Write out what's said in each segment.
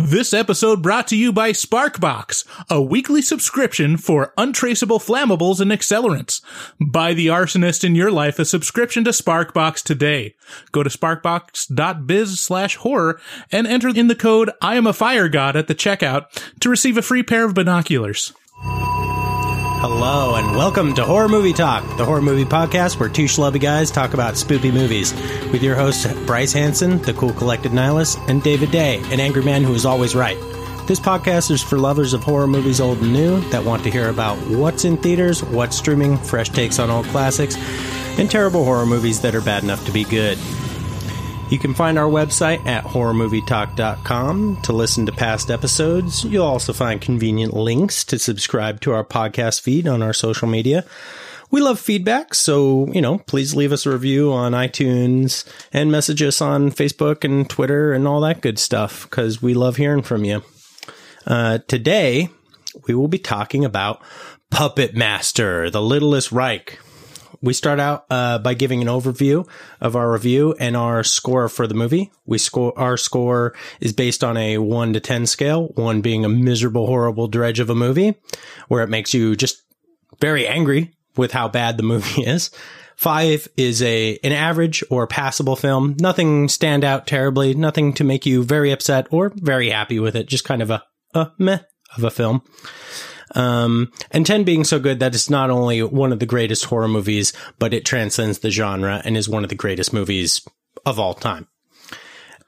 This episode brought to you by Sparkbox, a weekly subscription for untraceable flammables and accelerants. Buy the arsonist in your life a subscription to Sparkbox today. Go to sparkbox.biz slash horror and enter in the code I am a fire god at the checkout to receive a free pair of binoculars. Hello and welcome to Horror Movie Talk, the horror movie podcast where two schlubby guys talk about spooky movies. With your hosts Bryce Hanson, the cool collected nihilist, and David Day, an angry man who is always right. This podcast is for lovers of horror movies old and new that want to hear about what's in theaters, what's streaming, fresh takes on old classics, and terrible horror movies that are bad enough to be good. You can find our website at horrormovietalk.com to listen to past episodes. You'll also find convenient links to subscribe to our podcast feed on our social media. We love feedback, so, you know, please leave us a review on iTunes and message us on Facebook and Twitter and all that good stuff because we love hearing from you. Uh, today, we will be talking about Puppet Master, the Littlest Reich. We start out uh, by giving an overview of our review and our score for the movie. We score our score is based on a one to ten scale, one being a miserable, horrible dredge of a movie, where it makes you just very angry with how bad the movie is. Five is a an average or passable film, nothing stand out terribly, nothing to make you very upset or very happy with it, just kind of a a meh of a film. Um, and 10 being so good that it's not only one of the greatest horror movies, but it transcends the genre and is one of the greatest movies of all time.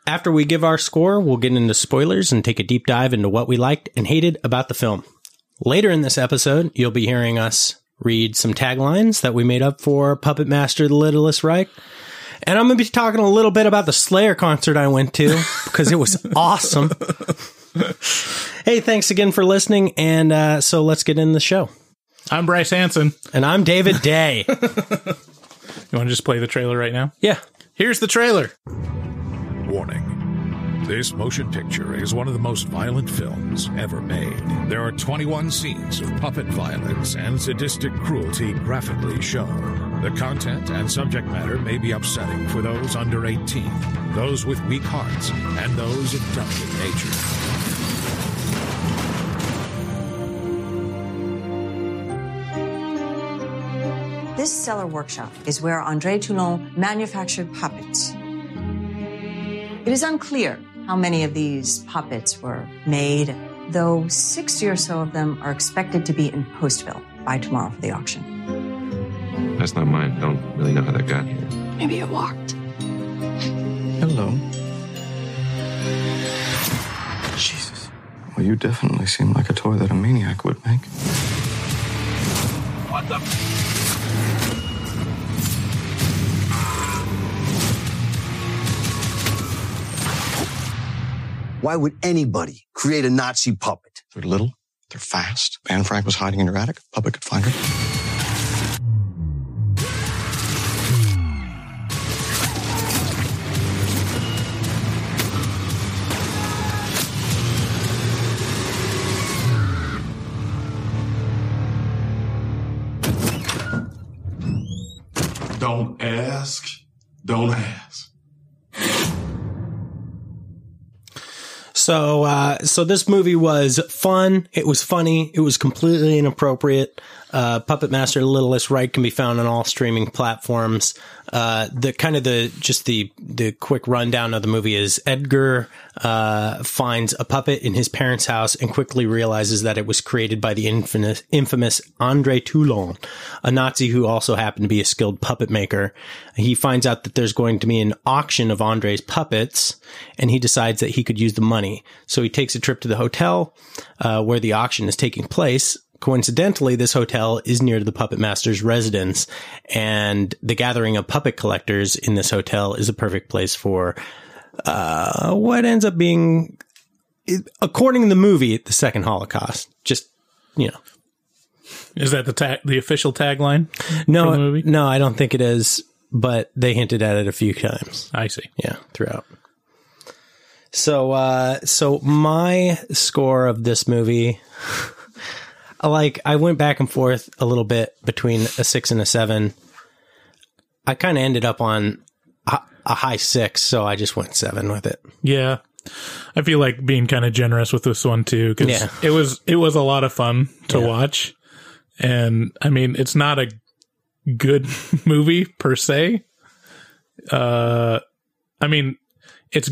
After we give our score, we'll get into spoilers and take a deep dive into what we liked and hated about the film. Later in this episode, you'll be hearing us read some taglines that we made up for Puppet Master the Littlest Reich. And I'm going to be talking a little bit about the Slayer concert I went to because it was awesome. Hey, thanks again for listening. And uh, so let's get in the show. I'm Bryce Hanson. And I'm David Day. You want to just play the trailer right now? yeah. Here's the trailer. Warning. This motion picture is one of the most violent films ever made. There are 21 scenes of puppet violence and sadistic cruelty graphically shown. The content and subject matter may be upsetting for those under 18, those with weak hearts, and those of delicate nature. This cellar workshop is where Andre Toulon manufactured puppets. It is unclear how many of these puppets were made, though 60 or so of them are expected to be in Postville by tomorrow for the auction. That's not mine. I don't really know how that got here. Maybe it walked. Hello. Jesus. Well, you definitely seem like a toy that a maniac would make. What the? Why would anybody create a Nazi puppet? They're little, they're fast. Anne Frank was hiding in your attic. Puppet could find her. Don't ask. Don't ask. So, uh, so this movie was fun. It was funny. It was completely inappropriate. Uh, Puppet Master Littlest Reich can be found on all streaming platforms. Uh, the kind of the, just the, the quick rundown of the movie is Edgar, uh, finds a puppet in his parents' house and quickly realizes that it was created by the infamous, infamous Andre Toulon, a Nazi who also happened to be a skilled puppet maker. He finds out that there's going to be an auction of Andre's puppets and he decides that he could use the money. So he takes a trip to the hotel, uh, where the auction is taking place. Coincidentally, this hotel is near the puppet master's residence and the gathering of puppet collectors in this hotel is a perfect place for, uh, what ends up being, according to the movie, the second Holocaust. Just, you know, Is that the tag, the official tagline? no, movie? no, I don't think it is, but they hinted at it a few times. I see. Yeah, throughout. So, uh, so my score of this movie, like, I went back and forth a little bit between a six and a seven. I kind of ended up on a, a high six, so I just went seven with it. Yeah. I feel like being kind of generous with this one too because Yeah. it was it was a lot of fun to Yeah. watch, and I mean it's not a good movie per se. Uh, I mean it's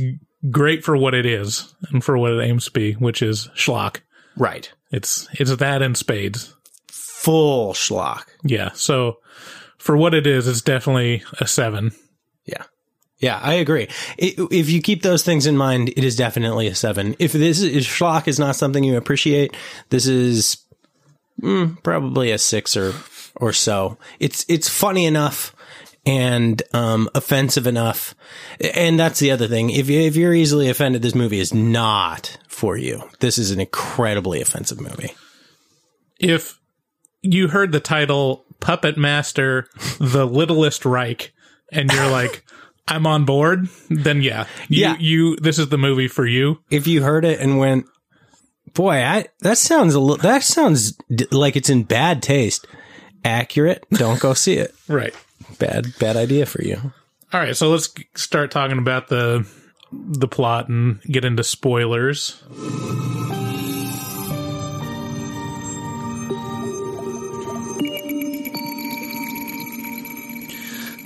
great for what it is and for what it aims to be, which is schlock. Right. It's it's that in spades. Full schlock. Yeah. So for what it is, it's definitely a seven. Yeah. Yeah, I agree. If you keep those things in mind, it is definitely a seven. If this is schlock is not something you appreciate, this is mm, probably a six or or so. It's it's funny enough and um, offensive enough, and that's the other thing. If you, if you're easily offended, this movie is not for you. This is an incredibly offensive movie. if you heard the title Puppet Master, The Littlest Reich, and you're like, I'm on board, then yeah. You, Yeah. You, this is the movie for you. if you heard it and went, boy, I, that sounds a little, that sounds d- like it's in bad taste. Accurate. Don't go see it. Right. Bad, bad idea for you. All right. So let's start talking about the, the plot and get into spoilers.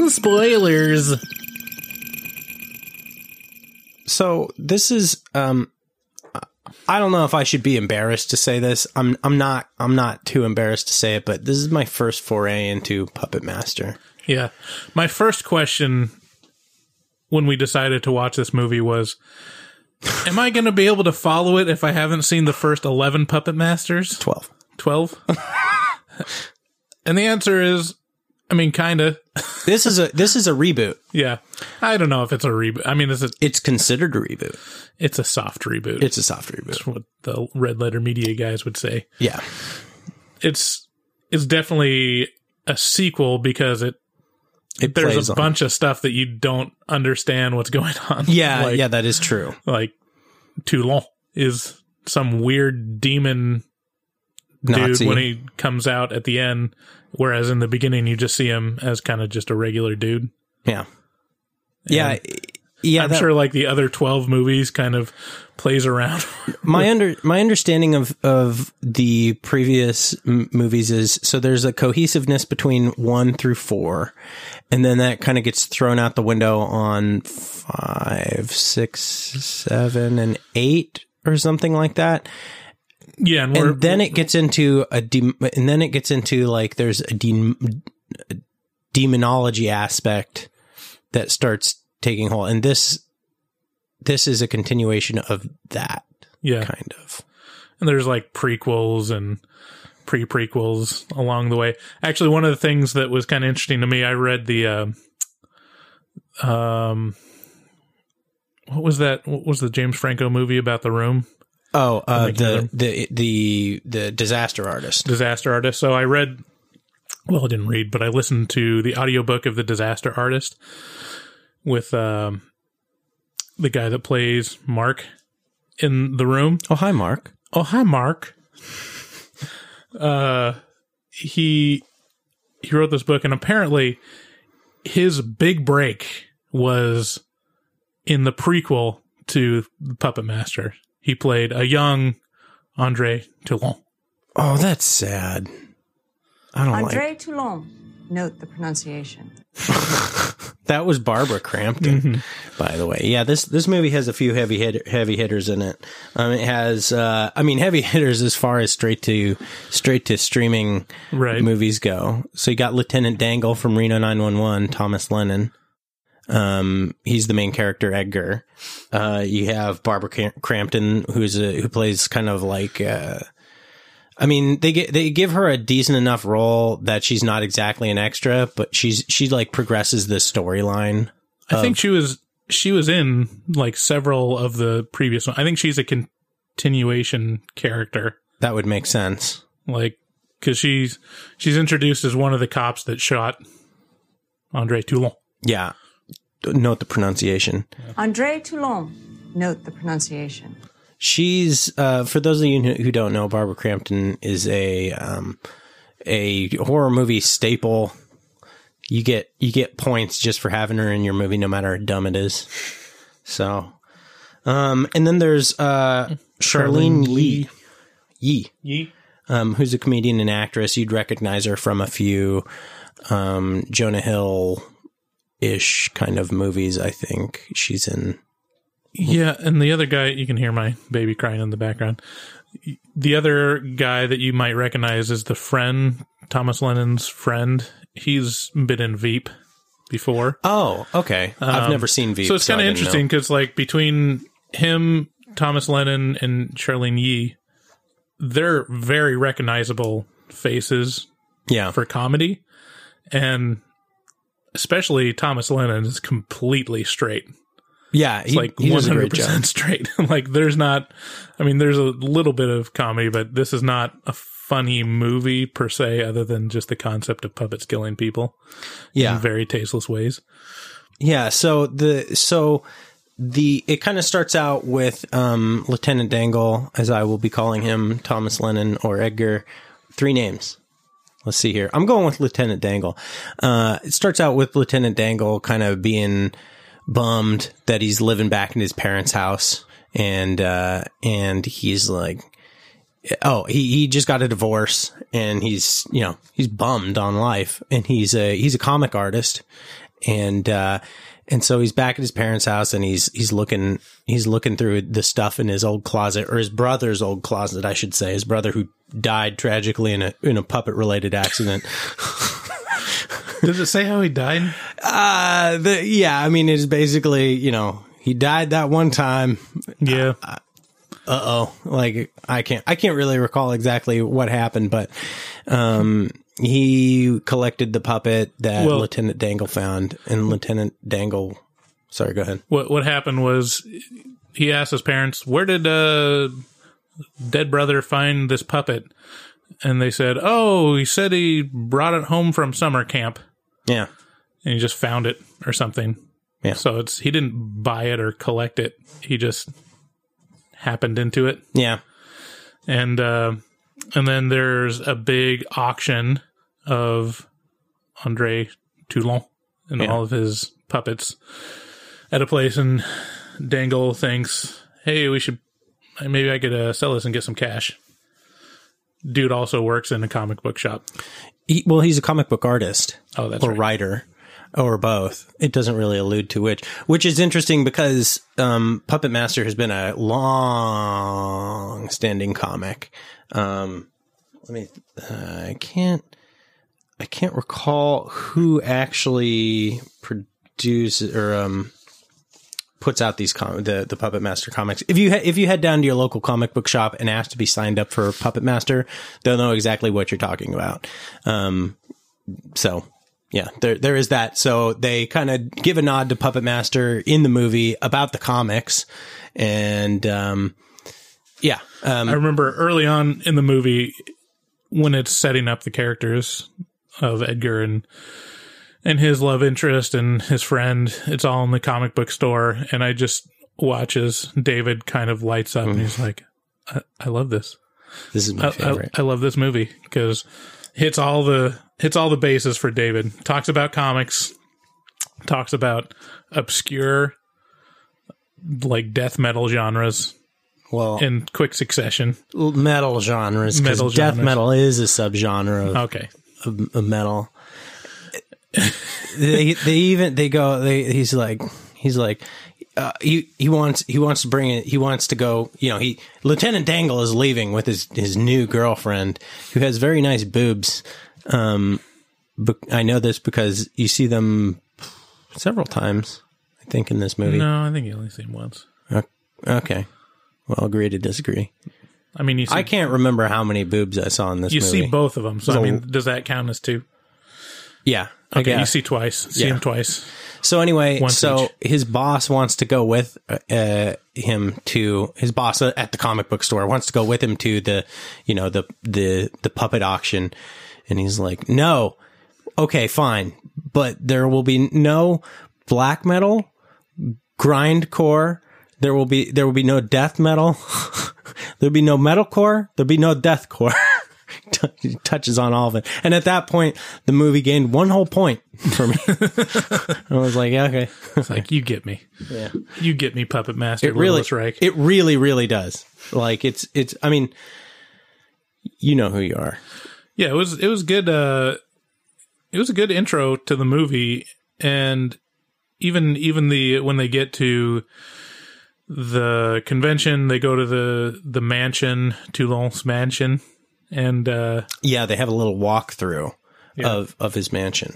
Spoilers. So this is, um, I don't know if I should be embarrassed to say this. I'm, I'm not, I'm not too embarrassed to say it, but this is my first foray into Puppet Master. Yeah. My first question when we decided to watch this movie was Am I going to be able to follow it if I haven't seen the first 11 Puppet Masters? 12. 12? and the answer is I mean kind of. This is a, this is a reboot. Yeah. I don't know if it's a reboot. I mean it's a It's considered a reboot. it's a soft reboot. It's a soft reboot. It's what the red letter media guys would say. Yeah. It's it's definitely a sequel because it It there's plays a on- bunch of stuff that you don't understand what's going on. Yeah. Like- yeah, that is true. like Toulon is some weird demon dude when he comes out at the end, whereas in the beginning you just see him as kind of just a regular dude. yeah. Yeah. Yeah. I'm that- sure like the other 12 movies kind of plays around. my under my understanding of of the previous m- movies is so there's a cohesiveness between one through four, and then that kind of gets thrown out the window on five, six, seven, and eight or something like that. yeah, and, And then it gets into a de- and then it gets into like there's a, de- a demonology aspect that starts taking hold, and this this is a continuation of that yeah, kind of. and there's like prequels and pre prequels along the way. Actually, one of the things that was kind of interesting to me, I read the uh, um, what was that? What was the James Franco movie about the room? Oh, uh, the, the the the disaster artist. disaster artist. So I read, well, I didn't read, but I listened to the audiobook of the disaster artist with um, the guy that plays Mark in the room. Oh, hi, Mark. Oh, hi, Mark. uh, he he wrote this book, and apparently his big break was in the prequel to Puppet Master. He played a young Andre Toulon. Oh, that's sad. I don't like Andre Toulon. Note the pronunciation. that. Was Barbara Crampton, by the way. Yeah this this movie has a few heavy hit, heavy hitters in it. Um, it has, uh, I mean, heavy hitters as far as straight to straight to streaming Right. movies go. So you got Lieutenant Dangle from Reno 911, Thomas Lennon. Um, he's the main character, Edgar. Uh, you have Barbara Cram- Crampton, who's a, who plays kind of like, uh, I mean, they get, they give her a decent enough role that she's not exactly an extra, but she's, she like progresses the storyline. I think she was she was in like several of the previous ones. I think she's a continuation character, That would make sense. like because she's she's introduced as one of the cops that shot Andre Toulon. Yeah. Note the pronunciation. Andre Toulon. Note the pronunciation. She's uh, for those of you who don't know, Barbara Crampton is a um, a horror movie staple. You get you get points just for having her in your movie, no matter how dumb it is. So, Um, and then there's uh, Charlyne, Charlyne Lee. Yi. Yi. um, who's a comedian and actress. You'd recognize her from a few um, Jonah Hill ish kind of movies. I think she's in. Yeah, and the other guy, you can hear my baby crying in the background. The other guy that you might recognize is the friend, Thomas Lennon's friend. He's been in Veep before. Oh, okay. I've never seen Veep, Um, So it's kind of interesting because, like, between him, Thomas Lennon, and Charlyne Yi, they're very recognizable faces Yeah, for comedy. And especially Thomas Lennon is completely straight. Yeah. He, It's like one hundred percent straight. like there's not. I mean, there's a little bit of comedy, but this is not a funny movie per se, other than just the concept of puppets killing people Yeah, in very tasteless ways. Yeah, so the so the it kind of starts out with um, Lieutenant Dangle, as I will be calling him, Thomas Lennon or Edgar. Three names. Let's see here. I'm going with Lieutenant Dangle. Uh, it starts out with Lieutenant Dangle kind of being bummed that he's living back in his parents' house, and uh, and he's like, oh, he, he just got a divorce, and he's you know he's bummed on life, and he's a he's a comic artist, and uh and so he's back at his parents' house and he's he's looking he's looking through the stuff in his old closet or his brother's old closet I should say his brother who died tragically in a in a puppet related accident Does it say how he died? uh the yeah I mean it's basically you know he died that one time Yeah, uh-oh like i can't i can't really recall exactly what happened but um he collected the puppet that Well- lieutenant dangle found and lieutenant dangle sorry go ahead what what happened was he asked his parents, "Where did uh dead brother find this puppet?" And they said, "Oh, he said he brought it home from summer camp." Yeah and he just found it or something. Yeah. So it's he didn't buy it or collect it. He just happened into it. yeah And uh and then there's a big auction of Andre Toulon and Yeah. all of his puppets at a place and Dangle thinks, "Hey, we should maybe I could uh, sell this and get some cash." Dude also works in a comic book shop. He, well, he's a comic book artist Oh, that's or right. writer or both. It doesn't really allude to which, which is interesting because um, Puppet Master has been a long standing comic. Um, let me, uh, I can't, I can't recall who actually produces or um, puts out these com- the the Puppet Master comics. If you ha- if you head down to your local comic book shop and ask to be signed up for Puppet Master, they'll know exactly what you're talking about. Um, so yeah, there there is that. So they kind of give a nod to Puppet Master in the movie about the comics, and um, yeah, um, I remember early on in the movie when it's setting up the characters of Edgar and and his love interest and his friend. It's all in the comic book store, and I just watch as David kind of lights up, and he's mm. like, "I, I love this. this is my I, I, favorite. I love this movie because hits all the hits all the bases for David. Talks about comics, talks about obscure like death metal genres well, in quick succession. metal genres because Metal death metal is a subgenre of Okay. of, of metal. They they even they go they he's like he's like uh, he he wants he wants to bring it he wants to go you know he Lieutenant Dangle is leaving with his his new girlfriend who has very nice boobs. Um, but I know this because you see them several times. I think in this movie. No, I think you only see him once. Okay, well, agree to disagree. I mean, you see, I can't remember how many boobs I saw in this you movie. see both of them. So, I mean, does that count as two? yeah. Okay, you see twice. See Yeah. him twice. So anyway, Once so each. his boss wants to go with uh, him to his boss at the comic book store wants to go with him to the, you know, the the the puppet auction, and he's like, no, okay, fine, but there will be no black metal, grindcore. There will be there will be no death metal. There'll be no metalcore. There'll be no deathcore. t- touches on all of it. And at that point, the movie gained one whole point for me. I was like, yeah, okay. It's like you get me. Yeah. You get me, Puppet Master. It really, Reich. it really, really does. Like it's, it's, I mean, you know who you are. Yeah, it was it was good. Uh, it was a good intro to the movie, and even even the when they get to the convention, they go to the the mansion, Toulon's mansion, and uh, Yeah. They have a little walkthrough Yeah. of, of his mansion.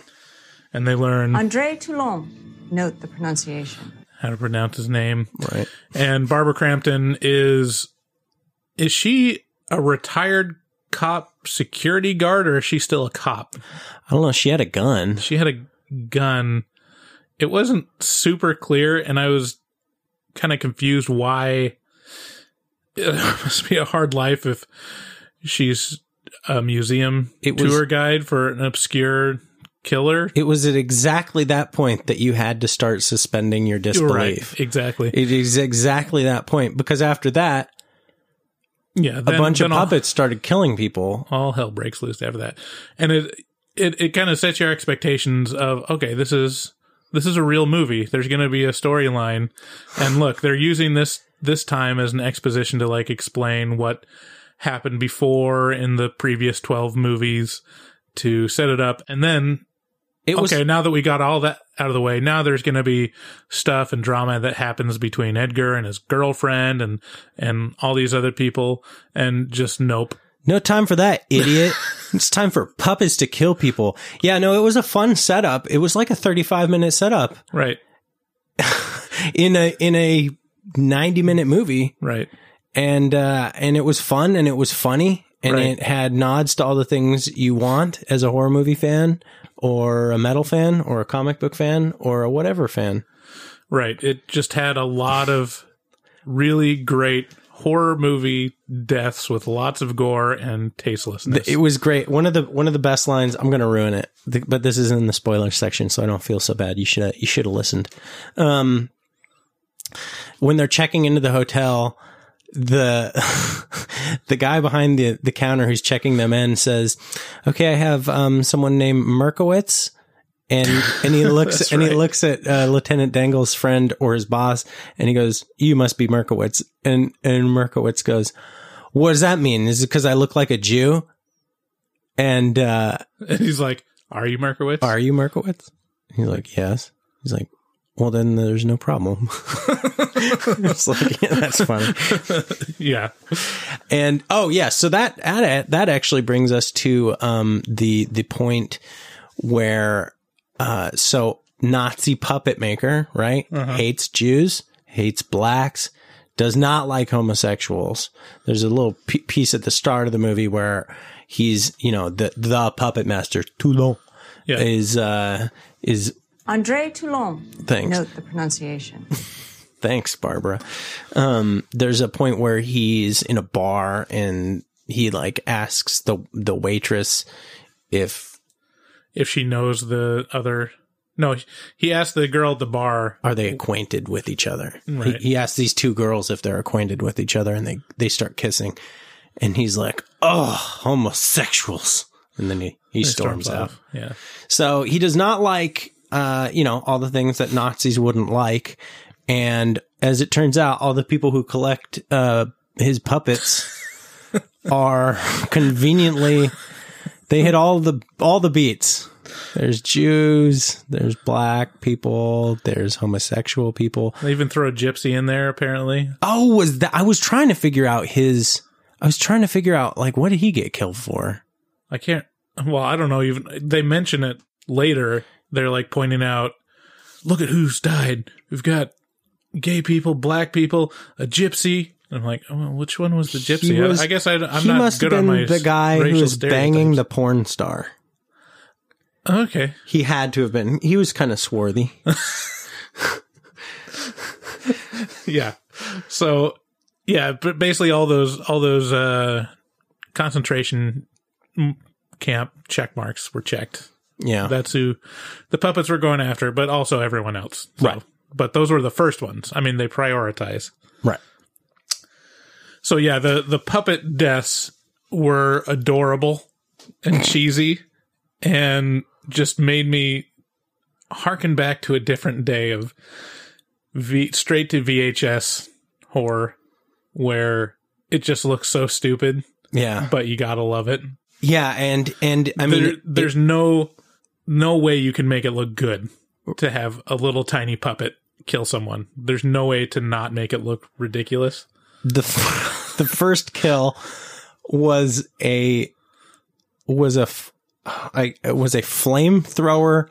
and they learn Andre Toulon. Note the pronunciation. how to pronounce his name. Right. And Barbara Crampton is is she a retired cop security guard or is she still a cop? I don't know. She had a gun. she had a gun. It wasn't super clear, and I was kind of confused why it must be a hard life if she's a museum It was- tour guide for an obscure killer. It was at exactly that point that you had to start suspending your disbelief. Right, exactly. It is exactly that point because after that, yeah, a bunch of then all- puppets started killing people. all hell breaks loose after that and it it, it kind of sets your expectations of okay this is this is a real movie there's going to be a storyline and look they're using this this time as an exposition to like explain what happened before in the previous 12 movies to set it up and then It was okay now that we got all that out of the way now there's going to be stuff and drama that happens between edgar and his girlfriend and and all these other people and just nope no time for that, idiot. it's time for puppets to kill people. Yeah, no, it was a fun setup. It was like a 35 minute setup right in a in a 90 minute movie right and uh and it was fun and it was funny and Right. it had nods to all the things you want as a horror movie fan or a metal fan or a comic book fan or a whatever fan. Right. It just had a lot of really great horror movie deaths with lots of gore and tastelessness. It was great. One of the one of the best lines. I'm going to ruin it, but this is in the spoiler section, so I don't feel so bad. You should you should have listened. Um, when they're checking into the hotel, the the guy behind the the counter who's checking them in says, "Okay, I have um someone named Markowitz." And and he looks and he looks at uh, Lieutenant Dangle's friend or his boss, and he goes, "You must be Markowitz." And and Markowitz goes, "What does that mean? Is it because I look like a Jew?" And uh, and he's like, Are you Markowitz? are you Markowitz? He's like, yes. He's like, well, then there's no problem. it's like, yeah, that's funny. yeah. And oh yeah, so that that actually brings us to um the the point where uh so Nazi puppet maker, right? Hates Jews, hates blacks, does not like homosexuals. There's a little p- piece at the start of the movie where he's, you know, the the puppet master Toulon Yeah. is uh is Andre Toulon. Thanks. Note the pronunciation. Thanks, Barbara. Um, there's a point where he's in a bar and he like asks the the waitress if If she knows the other No, he asked the girl at the bar are they acquainted with each other. Right. He, he asks these two girls if they're acquainted with each other, and they they start kissing, and he's like, "Oh, homosexuals," and then he he storms, out. off. Yeah. So he does not like, uh, you know, all the things that Nazis wouldn't like. And as it turns out, all the people who collect, uh, his puppets are conveniently, they hit all the, all the beats. There's Jews, there's black people, there's homosexual people. They even throw a gypsy in there apparently. Oh, was that, I was trying to figure out his, I was trying to figure out, like, what did he get killed for? I can't well, I don't know even they mention it later. They're like pointing out look at who's died. We've got gay people, black people, a gypsy. I'm like, oh, which one was the gypsy? Was- I, I guess I, I'm he not must good have on been my the guy who was banging the porn star. Okay, He had to have been. He was kind of swarthy. yeah. So yeah, but basically all those all those uh concentration camp check marks were checked. Yeah. That's who the puppets were going after, but also everyone else. So- Right. But those were the first ones. I mean, they prioritize. right. So yeah, the the puppet deaths were adorable. and cheesy and just made me harken back to a different day of v- straight to VHS horror where it just looks so stupid, Yeah. but you gotta love it. Yeah. And, and I mean, there, it- there's no no way you can make it look good to have a little tiny puppet kill someone. There's no way to not make it look ridiculous. the f- the first kill was a was a f- I, it was a flamethrower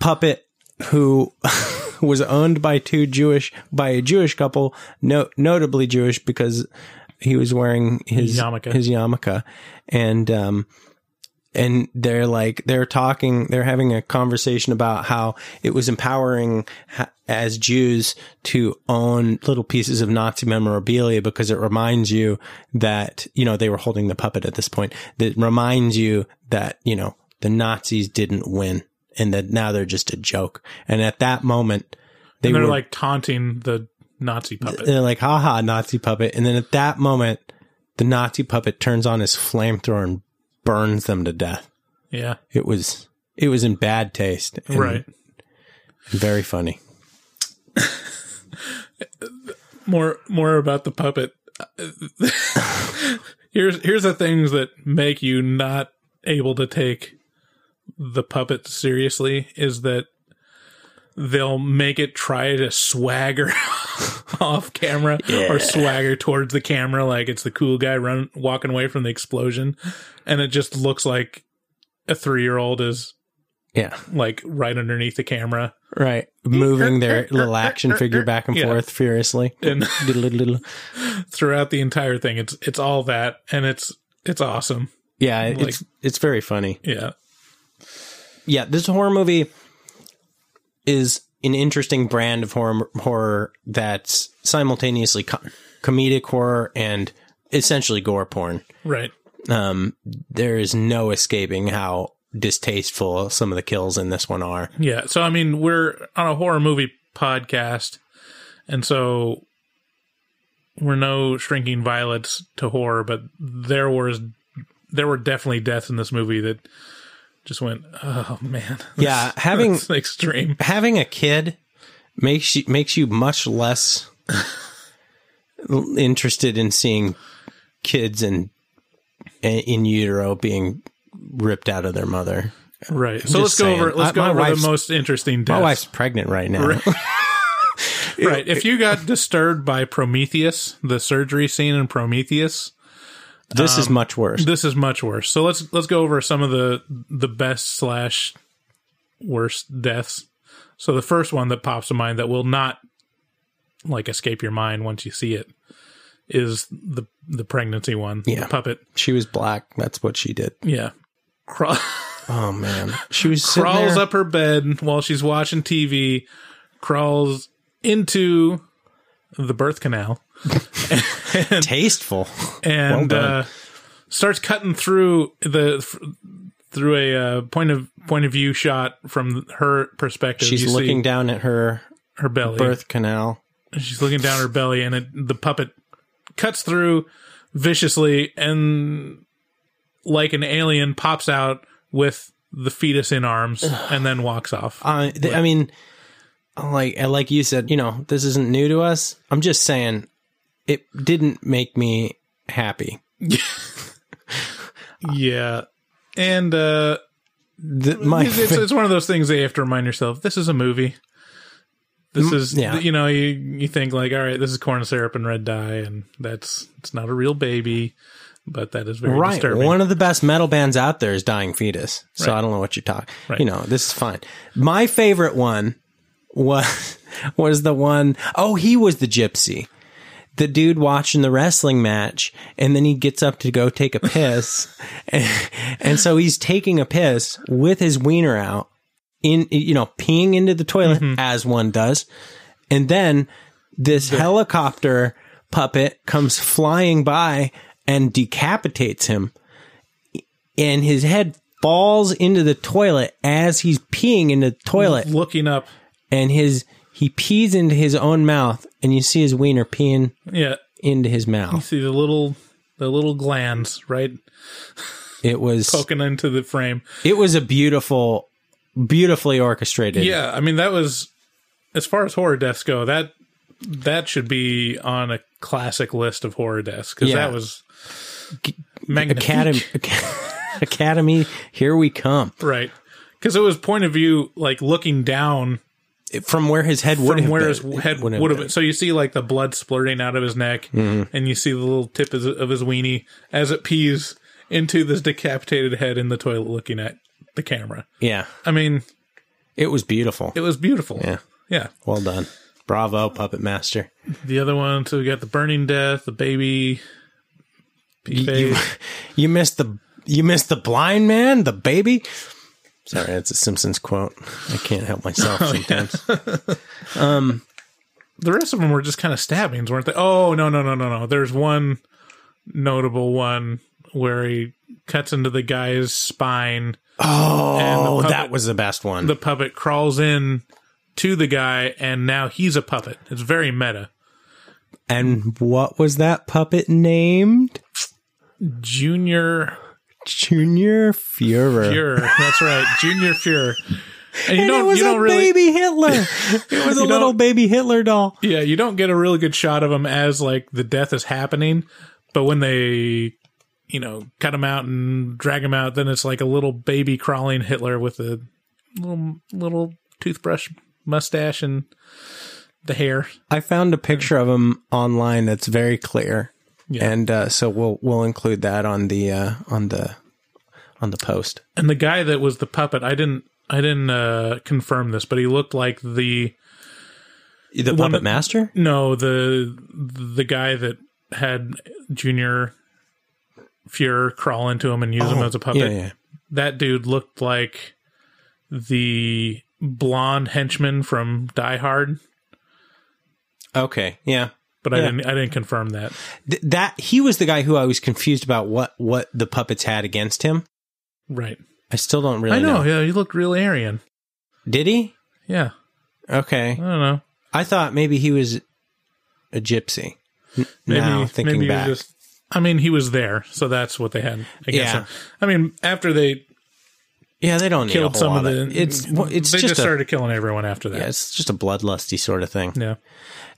puppet who was owned by two Jewish by a Jewish couple, no, notably Jewish because he was wearing his Yarmulke. his yarmulke, and um, and they're like they're talking they're having a conversation about how it was empowering as Jews to own little pieces of Nazi memorabilia because it reminds you that you know they were holding the puppet at this point. That reminds you that you know the Nazis didn't win and that now they're just a joke. And at that moment they And they're were like taunting the Nazi puppet. they're like haha Nazi puppet. And then at that moment the Nazi puppet turns on his flamethrower and burns them to death yeah, it was it was in bad taste and right. very funny More more about the puppet. here's here's the things that make you not able to take the puppet seriously is that they'll make it try to swagger off camera or swagger towards the camera like it's the cool guy run walking away from the explosion. And it just looks like a 3-year-old is yeah. like right underneath the camera. Right. Moving their little action figure back and Yeah. forth furiously. And throughout the entire thing it's it's all that and it's it's awesome. Yeah Like- it's it's very funny. yeah. Yeah this horror movie is an interesting brand of horror horror that's simultaneously co- comedic horror and essentially gore porn right um there is no escaping how distasteful some of the kills in this one are Yeah. So, I mean, we're on a horror movie podcast. And so we're no shrinking violets to horror, but there was, there were definitely deaths in this movie that just went, oh man. Yeah, having- extreme. having a kid makes you makes you much less interested in seeing kids in in utero being ripped out of their mother. Right. So let's just go over, let's go my over the most interesting My deaths. wife's pregnant right now. Right. right. If you got disturbed by Prometheus, the surgery scene in Prometheus, This is um, much worse. This is much worse. So let's let's go over some of the the best slash worst deaths. So the first one that pops to mind that will not like escape your mind once you see it is the the pregnancy one. Yeah. Puppet. She was black. That's what she did. Yeah. Crawl, Oh man, she was crawls up her bed while she's watching TV, crawls into the birth canal tasteful. and Well uh, starts cutting through the through a uh, point of point of view shot from her perspective. She's You looking down at her her belly. birth canal. She's looking down her belly, and it, the puppet cuts through viciously, and like an alien, pops out with the fetus in arms, and then walks off. Uh, th- I mean, like like you said, you know, this isn't new to us. I'm just saying, it didn't make me happy. Yeah, and uh, The, my it's, it's, it's one of those things that you have to remind yourself this is a movie this is yeah. you know you you think like all right this is corn syrup and red dye and that's it's not a real baby but that is very right. disturbing One of the best metal bands out there is Dying Fetus. So Right. I don't know what you're talking. Right. You know, this is fine. My favorite one was was the one oh he was the gypsy. The dude watching the wrestling match and then he gets up to go take a piss. and, and so he's taking a piss with his wiener out in, you know, peeing into the toilet mm-hmm. as one does. And then this helicopter puppet comes flying by and decapitates him and his head falls into the toilet as he's peeing in the toilet looking up and his he pees into his own mouth and you see his wiener peeing yeah into his mouth. you mouth see the little the little glands right It was poking into the frame. it was a beautiful, beautifully orchestrated. Yeah, I mean that was as far as horror deaths go. That that should be on a classic list of horror deaths because Yeah. that was magnifique. Academy, Academy, here we come. right? Because it was point of view, like looking down From where his head would from have where been. his head would have been. So you see like the blood splurting out of his neck, Mm-hmm. and you see the little tip of his, of his weenie as it pees into this decapitated head in the toilet, looking at the camera. Yeah, I mean, it was beautiful. it was beautiful. Yeah. yeah. well done. Bravo, Puppet Master. The other one, so we got the burning death, the baby. You, you, you missed the you missed the blind man, the baby. Sorry, that's a Simpsons quote. I can't help myself Oh, sometimes. Um, the rest of them were just kind of stabbings, weren't they? Oh no, no, no, no, no. There's one notable one where he cuts into the guy's spine. Oh, puppet- that was the best one. The puppet crawls in to the guy, and now he's a puppet. It's very meta. and what was that puppet named? Junior Junior Führer. Fuhrer. That's right, Junior Fuhrer. And you And don't, it was you don't a really, baby Hitler. it was a little baby Hitler doll. yeah, you don't get a really good shot of him as like the death is happening, but when they, you know, cut him out and drag him out, then it's like a little baby crawling Hitler with a little little toothbrush mustache and the hair. I found a picture of him online that's very clear, Yeah. and uh, so we'll we'll include that on the uh, on the on the post. And the guy that was the puppet, I didn't I didn't uh, confirm this, but he looked like the The puppet that- master. no the the guy that had Junior Fuhrer crawl into him and use him as a puppet. Oh, Yeah, yeah. That dude looked like the blonde henchman from Die Hard, Okay, yeah. But I didn't I didn't confirm that. Th- that he was the guy who I was confused about what what the puppets had against him. Right. I still don't really I know. know. Yeah, he looked real Aryan. Did he? Yeah. Okay. I don't know. I thought maybe he was a gypsy. N- Maybe now thinking maybe he back, just. I mean, he was there, so that's what they had against Yeah. him. I mean, after they yeah, they don't killed a some of the, It's well, it's they just, just a, started killing everyone after that. yeah, it's just a bloodlusty sort of thing. Yeah.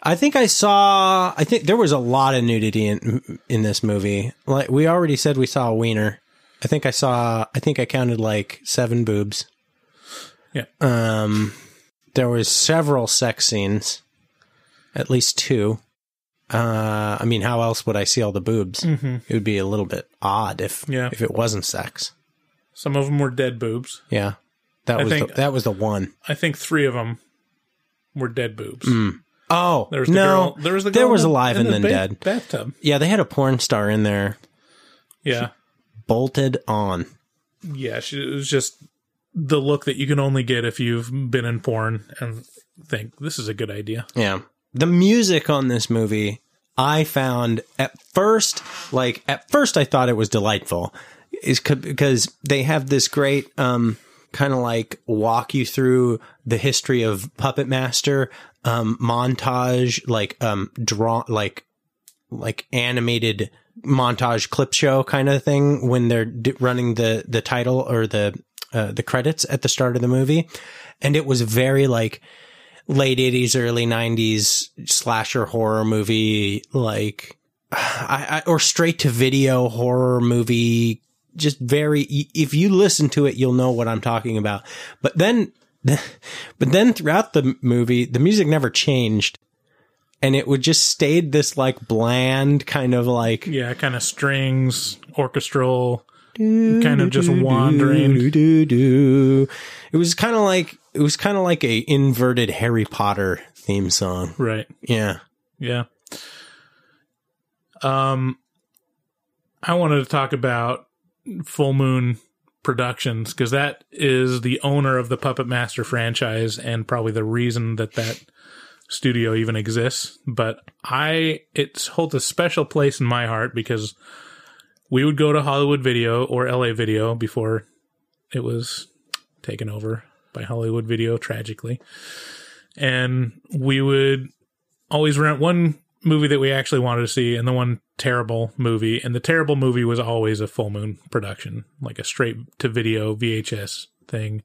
I think I saw. I think there was a lot of nudity in in this movie. Like we already said, we saw a wiener. I think I saw. I think I counted like seven boobs. Yeah. Um, there was several sex scenes, at least two. Uh, I mean, how else would I see all the boobs? Mm-hmm. It would be a little bit odd if Yeah. if it wasn't sex. Some of them were dead boobs. Yeah, that I was think- the, that was the one. I think three of them were dead boobs. Mm. Oh There was the no, girl. There was the girl there was in alive in and the then ba- dead. bathtub. Yeah, they had a porn star in there, Yeah. bolted on. Yeah. She, it was just the look that you can only get if you've been in porn and think this is a good idea. Yeah. The music on this movie, I found at first, like, at first I thought it was delightful. Is because they have this great, um, kind of like walk you through the history of Puppet Master, um, montage, like, um, draw, like, like animated montage clip show kind of thing when they're d- running the, the title or the, uh, the credits at the start of the movie. And it was very like, late 80s early 90s slasher horror movie like I, I or straight to video horror movie just very if you listen to it you'll know what I'm talking about but then but then throughout the movie the music never changed and it would just stayed this like bland kind of like Yeah. Kind of strings, orchestral, kind of just wandering. it was kind of like it was kind of like a inverted Harry Potter theme song Right. yeah Yeah. Um, I wanted to talk about Full Moon Productions because that is the owner of the Puppet Master franchise and probably the reason that that studio even exists. But I, it holds a special place in my heart because we would go to Hollywood Video or LA Video before it was taken over by Hollywood Video tragically. And we would always rent one movie that we actually wanted to see and the one terrible movie. And the terrible movie was always a full moon production, like a straight to video VHS thing.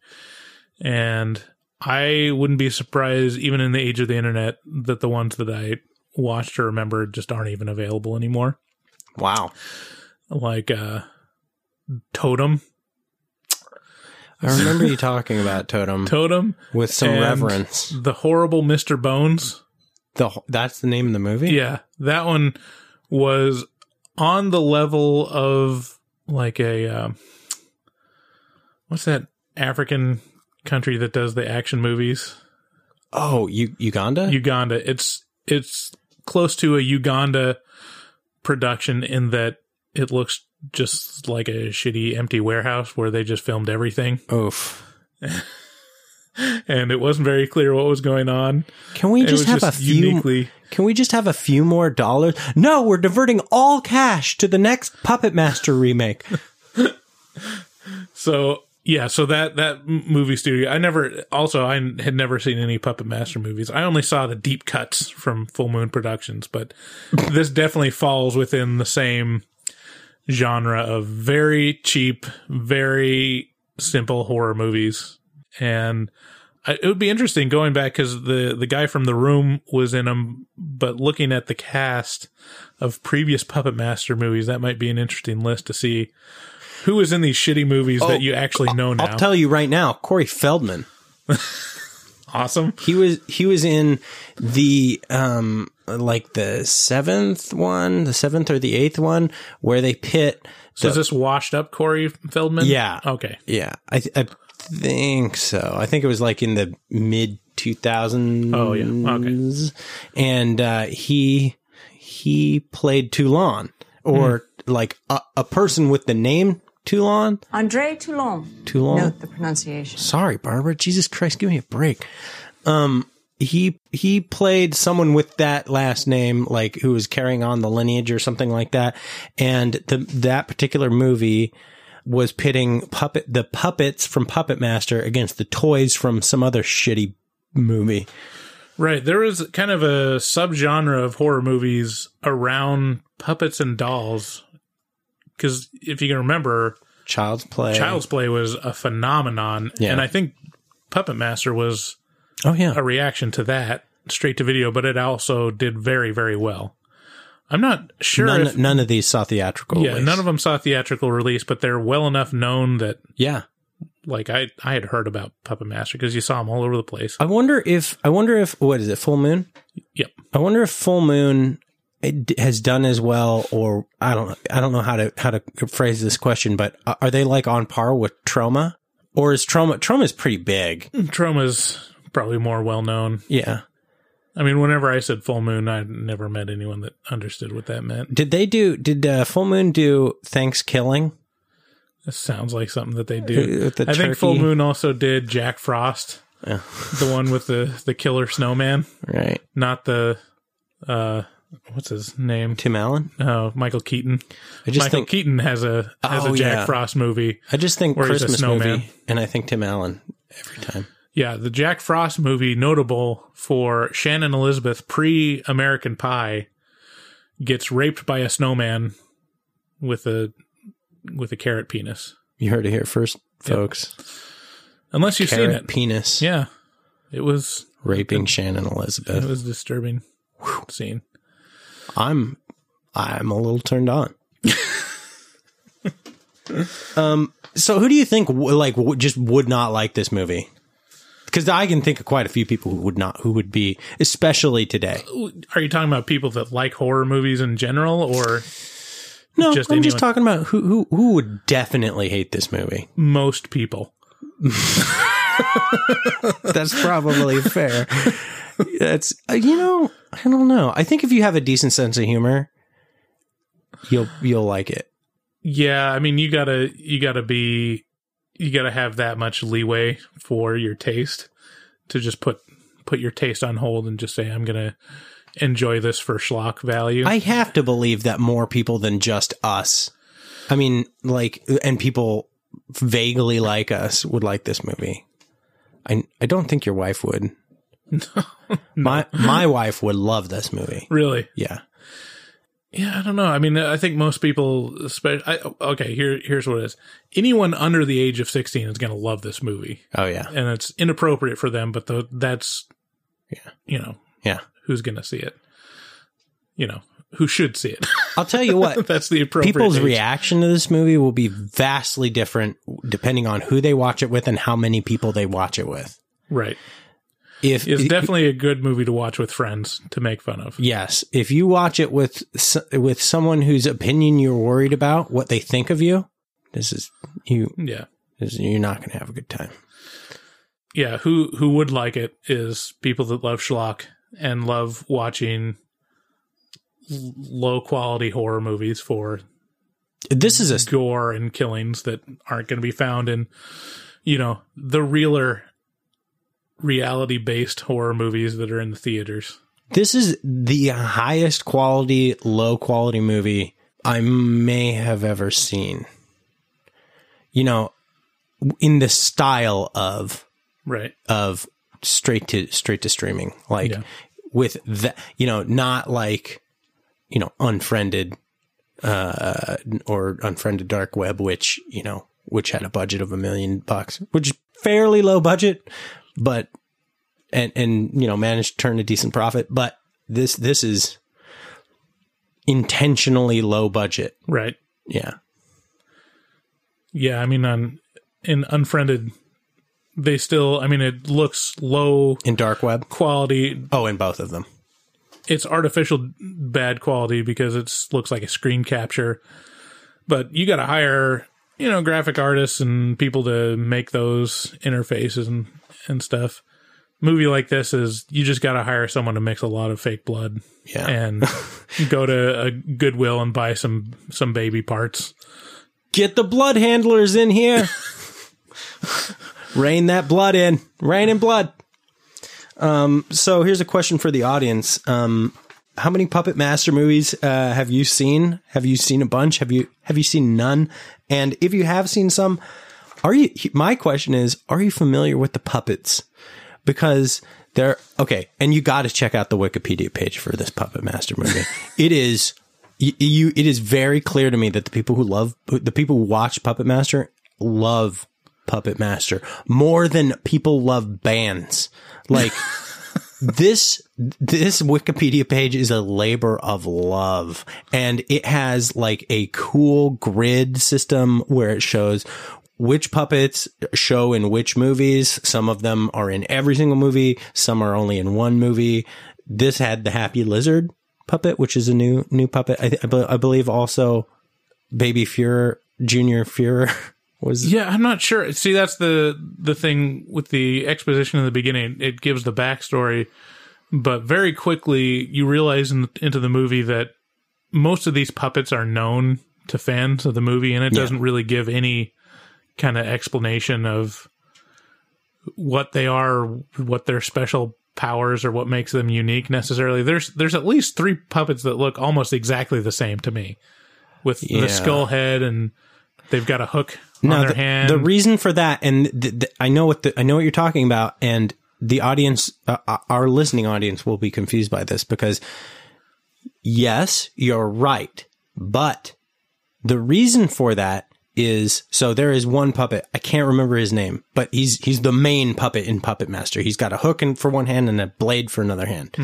And I wouldn't be surprised, even in the age of the internet, that the ones that I watched or remembered just aren't even available anymore. Wow. Like uh Totem. I remember you talking about Totem Totem with some and reverence. The horrible Mr. Bones. The that's the name of the movie. Yeah, that one was on the level of like a um, what's that African country that does the action movies? Oh, U- Uganda. Uganda. It's it's close to a Uganda production in that it looks just like a shitty empty warehouse where they just filmed everything Oof. and it wasn't very clear what was going on. Can we just have a few? uniquely Can we just have a few more dollars? No, we're diverting all cash to the next Puppet Master remake. So yeah, so that that movie studio, I never also I had never seen any Puppet Master movies. I only saw the deep cuts from Full Moon Productions, but this definitely falls within the same genre of very cheap, very simple horror movies, and I, it would be interesting going back because the the guy from The Room was in them, but looking at the cast of previous Puppet Master movies, that might be an interesting list to see who was in these shitty movies that you actually know now. I'll tell you right now, Corey Feldman. awesome. He was he was in the um like the seventh one, the seventh or the eighth one, where they pit. So the- is this washed up Corey Feldman? Yeah. Okay. Yeah, I, I think so. I think it was like in the mid 2000s. Oh, yeah. Okay. And uh, he he played Toulon, or Hmm. like a, a person with the name Toulon. Andre Toulon. Toulon. Note the pronunciation. Sorry, Barbara. Jesus Christ, give me a break. Um, he he played someone with that last name, like who was carrying on the lineage or something like that. And the that particular movie was pitting puppet the puppets from Puppet Master against the toys from some other shitty movie. Right. There was kind of a subgenre of horror movies around puppets and dolls. Because if you can remember, Child's Play. Child's Play was a phenomenon. Yeah. And I think Puppet Master was Oh yeah. a reaction to that straight to video, but it also did very, very well. I'm not sure None, if. none of these saw theatrical. yeah, release. none of them saw theatrical release, but they're well enough known that Yeah. like I I had heard about Puppet Master because you saw them all over the place. I wonder if I wonder if what is it? Full Moon. Yep. I wonder if Full Moon it d- has done as well, or I don't know. I don't know how to how to phrase this question, but are they like on par with Troma, or is Troma Troma is pretty big? Troma's probably more well known. Yeah. I mean, whenever I said full moon, I never met anyone that understood what that meant. Did they do? Did uh, Full Moon do Thanksgiving? It sounds like something that they do. Uh, the I think Full? Moon also did Jack Frost, Yeah. the one with the the killer snowman, Right. not the uh what's his name? Tim Allen. Oh, Michael Keaton. I just Michael think Keaton has a has Oh, a Jack yeah. Frost movie. I just think Where he's a Christmas snowman. movie, and I think Tim Allen every time. Yeah, the Jack Frost movie, notable for Shannon Elizabeth pre American Pie, gets raped by a snowman with a with a carrot penis. You heard it here first, folks. Unless you've seen Carrot it, penis yeah, it was raping Shannon Elizabeth. it was disturbing scene. I'm I'm a little turned on. um. So, who do you think like just would not like this movie? Because I can think of quite a few people who would not, who would be, especially today. Are you talking about people that like horror movies in general, or No, Just I'm just talking about who who who would definitely hate this movie. most people? That's probably fair. That's uh, you know I don't know. I think if you have a decent sense of humor, you'll you'll like it. Yeah, I mean, you gotta you gotta be you gotta have that much leeway for your taste to just put put your taste on hold and just say I'm gonna enjoy this for schlock value. I have to believe that more people than just us. I mean, like, and people vaguely like us would like this movie. I I don't think your wife would. no. My my wife would love this movie. Really? Yeah. Yeah, I don't know. I mean, I think most people, I, okay, here, here's what it is. Anyone under the age of 16 is going to love this movie. Oh yeah. And it's inappropriate for them, but the, that's, Yeah. you know, Yeah. who's going to see it? You know, who should see it? I'll tell you what. that's the appropriate People's age. reaction to this movie will be vastly different depending on who they watch it with and how many people they watch it with. Right. If It's definitely a good movie to watch with friends to make fun of. Yes, if you watch it with with someone whose opinion you're worried about, what they think of you, this is you. Yeah. You're not going to have a good time. Yeah. Who, who would like it is people that love schlock and love watching low quality horror movies for This is a gore and killings that aren't going to be found in, you know, the realer reality based horror movies that are in the theaters. this is the highest quality, low quality movie I may have ever seen. You know, in the style of Right. of straight to straight to streaming like Yeah. with that you know not like you know unfriended uh or unfriended dark web which you know which had a budget of a million bucks which is fairly low budget but and and you know managed to turn a decent profit but this this is intentionally low budget Right. yeah Yeah. I mean, on in Unfriended, they still, I mean, it looks low in dark web quality. oh in both of them It's artificial bad quality because it looks like a screen capture. But you got to hire, you know, graphic artists and people to make those interfaces and, and stuff. Movie like this is you just got to hire someone to mix a lot of fake blood yeah and go to a Goodwill and buy some some baby parts. Get the blood handlers in here. Rain that blood in. Rain in blood. Um, so here's a question for the audience. Um, how many Puppet Master movies uh, have you seen? Have you seen a bunch? Have you have you seen none? And if you have seen some, are you? My question is, are you familiar with the puppets? Because they're okay, and you got to check out the Wikipedia page for this Puppet Master movie. it is you, you. It is very clear to me that the people who love the people who watch Puppet Master love Puppet Master more than people love bands. Like this this Wikipedia page is a labor of love and it has like a cool grid system where it shows which puppets show in which movies. Some of them are in every single movie, some are only in one movie. This had the Happy Lizard puppet, which is a new new puppet. I, I, be- I believe also Baby Fuhrer, Junior Fuhrer was Yeah, I'm not sure. See, that's the the thing with the exposition in the beginning. It gives the backstory, but very quickly you realize in, into the movie that most of these puppets are known to fans of the movie, and it Yeah. doesn't really give any kind of explanation of what they are, what their special powers, or what makes them unique necessarily. There's there's at least three puppets that look almost exactly the same to me, with Yeah. the skull head and. They've got a hook on No, their the, hand. the reason for that, and th th I know what the, I know what you're talking about, and the audience, uh, uh, our listening audience, will be confused by this because, yes, you're right, but the reason for that is so there is one puppet I can't remember his name, but he's he's the main puppet in Puppet Master. He's got a hook in, for one hand and a blade for another hand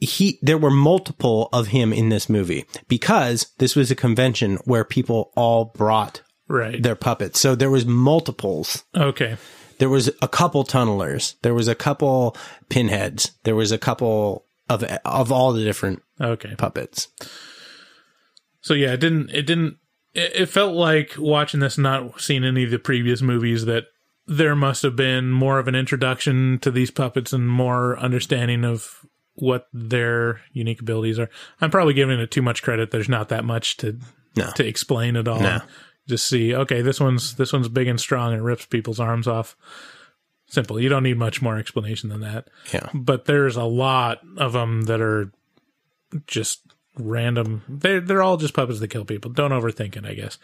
he there were multiple of him in this movie because this was a convention where people all brought right. their puppets. So there was multiples. Okay. There was a couple tunnelers. There was a couple pinheads. There was a couple of of all the different Okay. puppets. So yeah, it didn't. It didn't. It, it felt like watching this, not seeing any of the previous movies, that there must have been more of an introduction to these puppets and more understanding of what their unique abilities are. I'm probably giving it too much credit. There's not that much to No. to explain at all. No. Just see, okay, this one's this one's big and strong and rips people's arms off. Simple. You don't need much more explanation than that. Yeah. but there's a lot of them that are just random. They're they're all just puppets that kill people. Don't overthink it. I guess.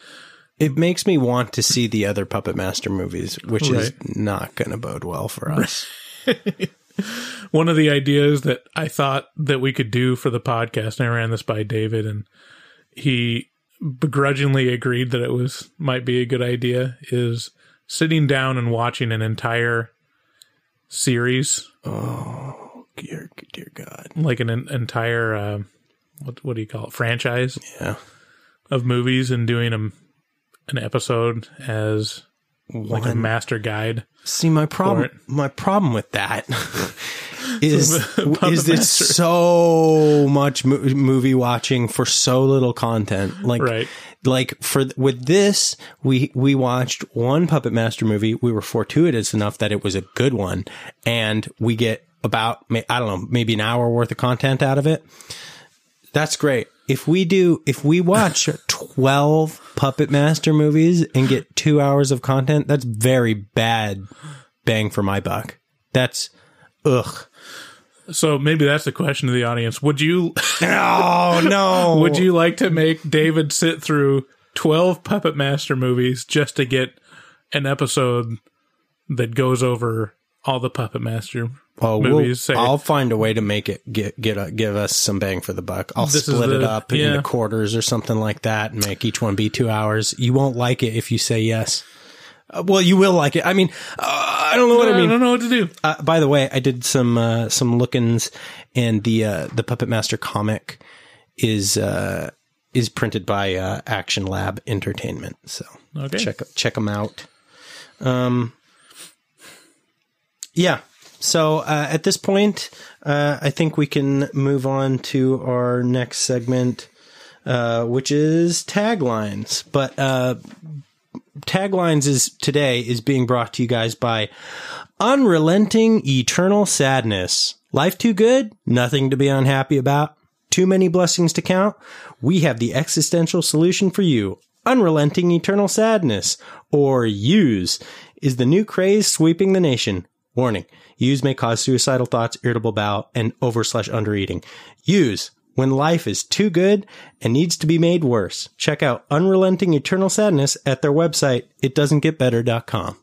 It makes me want to see the other Puppet Master movies, which is not going to bode well for us. One of the ideas that I thought that we could do for the podcast, and I ran this by David, and he begrudgingly agreed that it was might be a good idea, is sitting down and watching an entire series, Oh, dear, dear God. like an, en- entire uh, what what do you call it, franchise Yeah. of movies, and doing them an episode as like a master guide. See, my problem, my problem with that is, is it's so much mo- movie watching for so little content. Like, Right. like for with this, we we watched one Puppet Master movie. We were fortuitous enough that it was a good one, and we get about I don't know maybe an hour worth of content out of it. That's great. If we do, if we watch 12 Puppet Master movies and get two hours of content, that's very bad bang for my buck. That's, ugh. So maybe that's the question to the audience. Would you Oh, no. would you like to make David sit through 12 Puppet Master movies just to get an episode that goes over all the Puppet Master Oh, we'll- Say, I'll find a way to make it get get a, give us some bang for the buck. I'll This split it up yeah. into quarters or something like that and make each one be two hours. You won't like it if you say yes. Uh, well, you will like it. I mean, uh, I don't know what I mean. I don't know what to do. Uh, by the way, I did some uh, some look-ins, and the uh, the Puppet Master comic is uh, is printed by uh, Action Lab Entertainment. So Okay. check check them out. Um, yeah. So uh, at this point, uh, I think we can move on to our next segment, uh, which is taglines. But uh, taglines is today is being brought to you guys by Unrelenting Eternal Sadness. Life too good? Nothing to be unhappy about? Too many blessings to count? We have the existential solution for you. Unrelenting Eternal Sadness, or Use, is the new craze sweeping the nation. Warning. Use may cause suicidal thoughts, irritable bowel, and over undereating. Use when life is too good and needs to be made worse. Check out Unrelenting Eternal Sadness at their website, itdoesn'tgetbetter.com.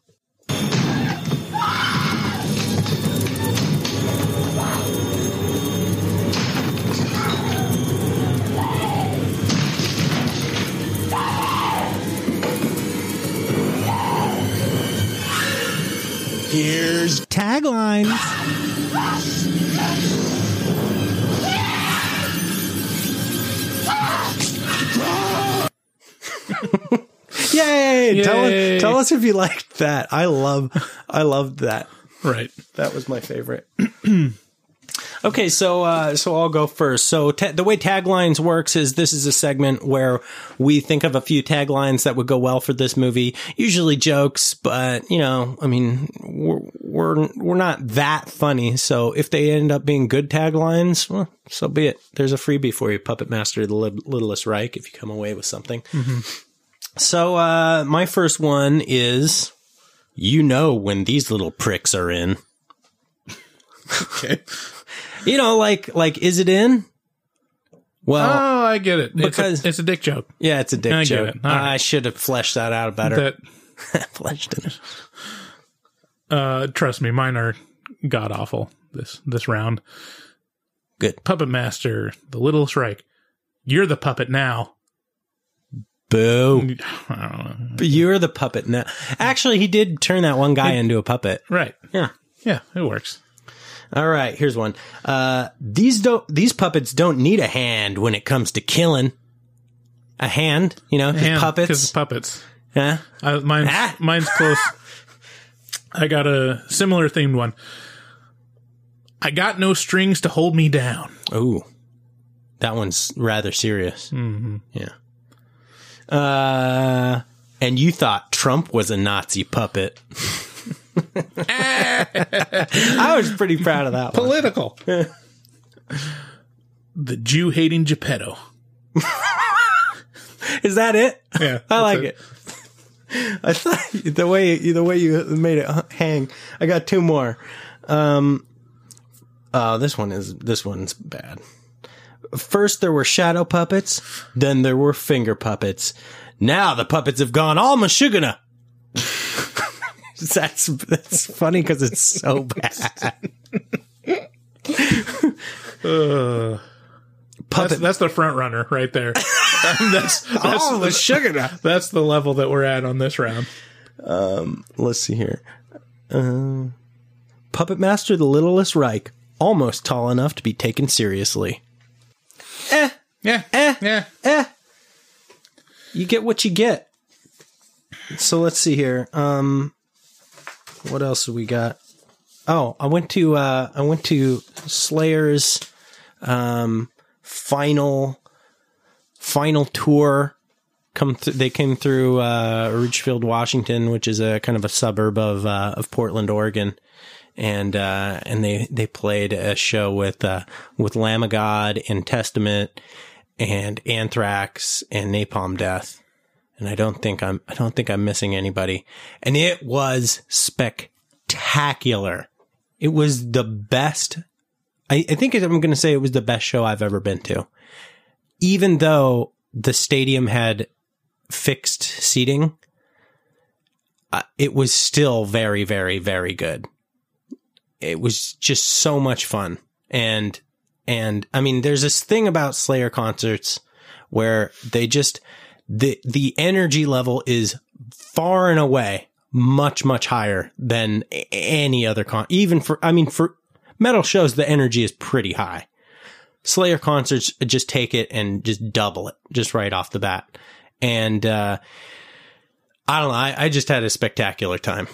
Here's Taglines. Yay! Tell, Yay. us, tell us if you liked that. I love, I loved that. Right. That was my favorite. okay, so uh, so I'll go first. So ta- the way taglines works is this is a segment where we think of a few taglines that would go well for this movie. Usually jokes, but you know, I mean, we're we're we're not that funny. So if they end up being good taglines, well, so be it. There's a freebie for you, Puppet Master of the Li- Littlest Reich, if you come away with something. So uh, my first one is. You know when these little pricks are in. Okay. You know, like like is it in? Well, Oh, I get it. because- it's a, it's a dick joke. yeah, it's a dick I joke. it. Right. I should have fleshed that out better. That fleshed it. uh trust me, mine are god awful this this round. Good. Puppet Master, the little Reich. You're the puppet now. Boo. I don't know. But you're the puppet now. Actually, he did turn that one guy into a puppet. Right. Yeah. Yeah, it works. All right, here's one. Uh, these don't. These puppets don't need a hand when it comes to killing. A hand, you know, 'cause And- 'cause puppets. puppets. Yeah. Uh, mine's, Ah. mine's close. I got a similar themed one. I got no strings to hold me down. Ooh, that one's rather serious. Mm-hmm. Yeah. Uh, and you thought Trump was a Nazi puppet. I was pretty proud of that one. Political. the Jew hating Geppetto. Is that it? Yeah. I like it. I thought the way the way you made it hang. I got two more. Um, oh, this one is this one's bad. First there were shadow puppets, then there were finger puppets. Now the puppets have gone all mashugana. That's that's funny because it's so bad. That's, Puppet. that's the front runner right there. that's, that's, oh, the sugar. that's the level that we're at on this round. Let's see here. Uh, Puppet Master, the Littlest Reich, almost tall enough to be taken seriously. Eh, Yeah. eh, Yeah. eh. You get what you get. So let's see here. Um, what else we got? Oh, I went to uh, I went to Slayer's um, final final tour. Come th- they came through uh, Ridgefield, Washington, which is a kind of a suburb of uh, of Portland, Oregon, and uh, and they they played a show with uh, with Lamb of God and Testament and Anthrax and Napalm Death. And I don't think I'm I don't think I'm missing anybody. And it was spectacular. It was the best. I, I think I'm going to say it was the best show I've ever been to. Even though the stadium had fixed seating, uh, it was still very, very, very good. It was just so much fun. And, and I mean, there's this thing about Slayer concerts where they just, the, the energy level is far and away much, much higher than any other con, even for, I mean, for metal shows, the energy is pretty high. Slayer concerts just take it and just double it just right off the bat. And, uh, I don't know. I, I just had a spectacular time.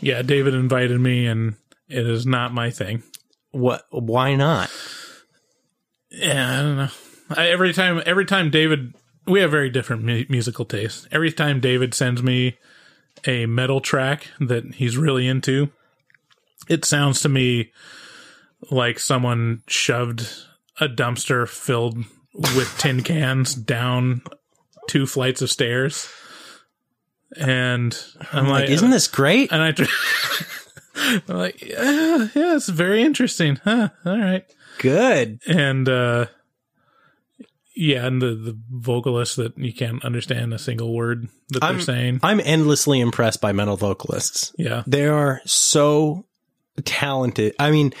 Yeah. David invited me, and it is not my thing. What, why not? Yeah, I don't know. I, every time, every time David, we have very different mu- musical tastes. Every time David sends me a metal track that he's really into, it sounds to me like someone shoved a dumpster filled with tin cans down two flights of stairs. And I'm, I'm like, like, isn't this great? and I, tr- I'm like, yeah, yeah, it's very interesting. Huh. All right Good. and uh yeah and the the vocalists that you can't understand a single word that they're saying I'm endlessly impressed by metal vocalists. yeah They are so talented. I mean,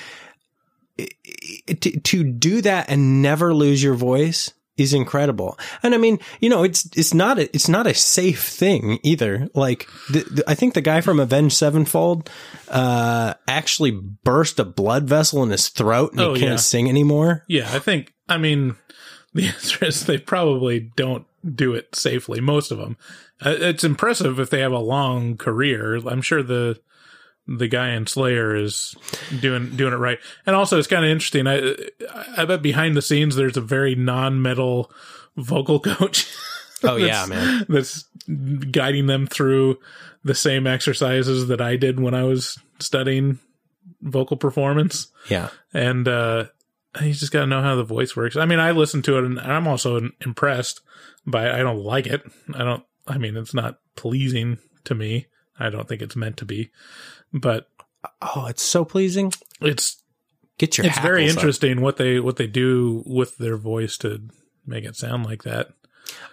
to, to do that and never lose your voice is incredible. And I mean, you know, it's, it's not a, it's not a safe thing either. Like, the, the, I think the guy from Avenged Sevenfold, uh, actually burst a blood vessel in his throat and Oh, he can't yeah. sing anymore. yeah i think i mean the answer is they probably don't do it safely most of them uh, it's impressive if they have a long career i'm sure the the guy in slayer is doing doing it right and also it's kind of interesting i i bet behind the scenes there's a very non-metal vocal coach Oh yeah, man. that's guiding them through the same exercises that I did when I was studying vocal performance. Yeah. And uh you just got to know how the voice works. I mean, I listen to it and I'm also impressed by it. I don't like it. I don't I mean, it's not pleasing to me. I don't think it's meant to be. But Oh, it's so pleasing. it's Get your it's very hackles up. interesting what they what they do with their voice to make it sound like that.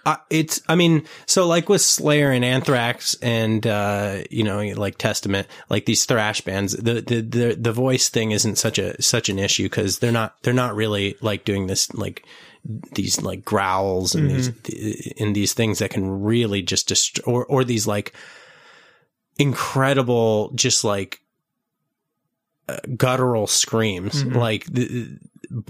Uh, it's, I mean, so like with Slayer and Anthrax and, uh, you know, like Testament, like these thrash bands, the, the, the, the voice thing isn't such a, such an issue because they're not, they're not really like doing this, like, these like growls and these, in these things that can really just destroy, or, or these like incredible, just like, uh, guttural screams. Like, the,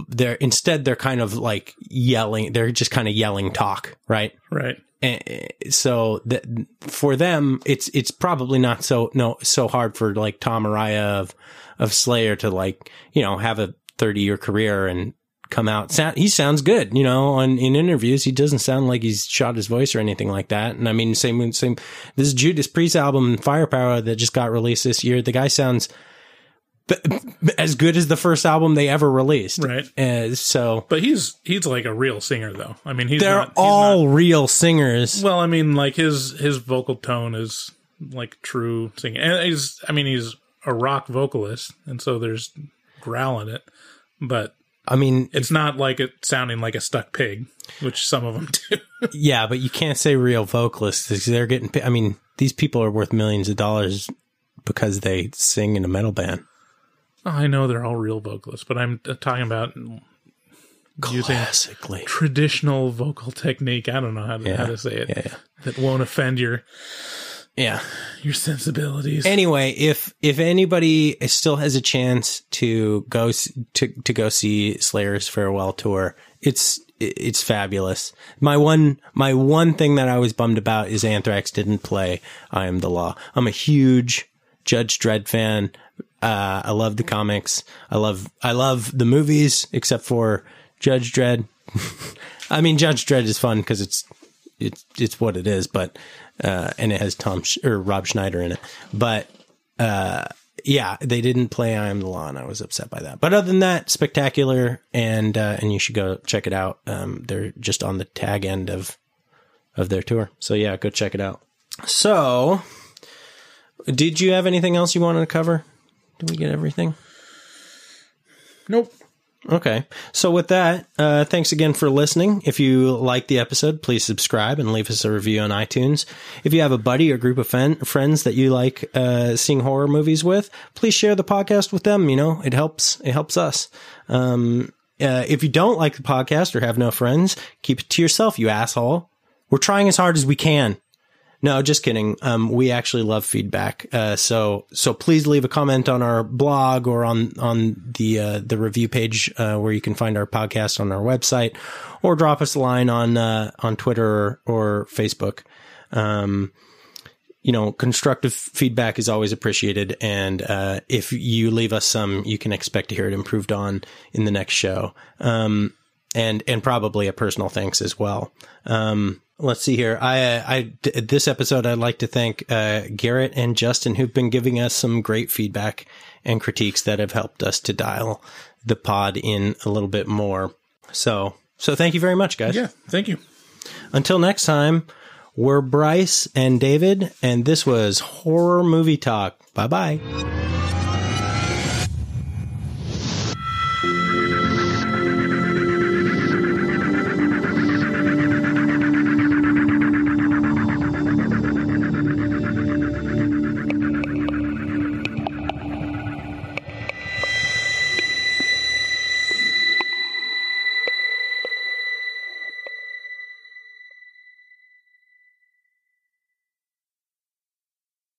they're, instead they're kind of like yelling, they're just kind of yelling talk, right? Right. And so that for them, it's it's probably not so no so hard for like Tom Araya of of Slayer to like you know have a thirty year career and come out. Sound, he sounds good, you know. On in interviews, he doesn't sound like he's shot his voice or anything like that. And I mean, same same. This Judas Priest album, Firepower, that just got released this year. The guy sounds as good as the first album they ever released. Right. Uh, so But he's he's like a real singer though. I mean, he's they're not, he's all not- real singers. well, I mean, like his his vocal tone is like true singing, and he's I mean he's a rock vocalist, and so there's growl in it. But I mean, It's not like it sounding like a stuck pig, which some of them do. yeah, but you can't say real vocalists because they're getting. I mean, these people are worth millions of dollars because they sing in a metal band. I know they're all real vocalists, but I'm talking about using Classically, traditional vocal technique. I don't know how to, Yeah. how to say it Yeah, yeah. that won't offend your yeah. your sensibilities. Anyway, if if anybody still has a chance to go to to go see Slayer's farewell tour, it's it's fabulous. My one my one thing that I was bummed about is Anthrax didn't play I Am the Law. I'm a huge Judge Dredd fan. Uh, I love the comics. I love I love the movies, except for Judge Dredd. I mean, Judge Dredd is fun because it's it's it's what it is, but uh, and it has Tom Sch- or Rob Schneider in it. But uh, yeah, they didn't play I Am the Law, and I was upset by that. But other than that, spectacular, and uh, and you should go check it out. Um, they're just on the tag end of of their tour, so yeah, go check it out. So, did you have anything else you wanted to cover? Did we get everything? nope. Okay. So with that, uh, thanks again for listening. If you like the episode, please subscribe and leave us a review on iTunes. If you have a buddy or group of fen- friends that you like, uh, seeing horror movies with, please share the podcast with them. You know, it helps, it helps us. Um, uh, if you don't like the podcast or have no friends, keep it to yourself, you asshole. We're trying as hard as we can. No, just kidding. Um, we actually love feedback. Uh, so, so please leave a comment on our blog or on, on the, uh, the review page, uh, where you can find our podcast on our website or drop us a line on, uh, on Twitter or, Facebook. Um, you know, constructive feedback is always appreciated. And, uh, if you leave us some, you can expect to hear it improved on in the next show. Um, and, and probably a personal thanks as well. Um, let's see here. I, I, d- this episode, I'd like to thank, uh, Garrett and Justin who've been giving us some great feedback and critiques that have helped us to dial the pod in a little bit more. So, so thank you very much, guys. Yeah, thank you. Until next time, we're Bryce and David, and this was Horror Movie Talk. Bye bye.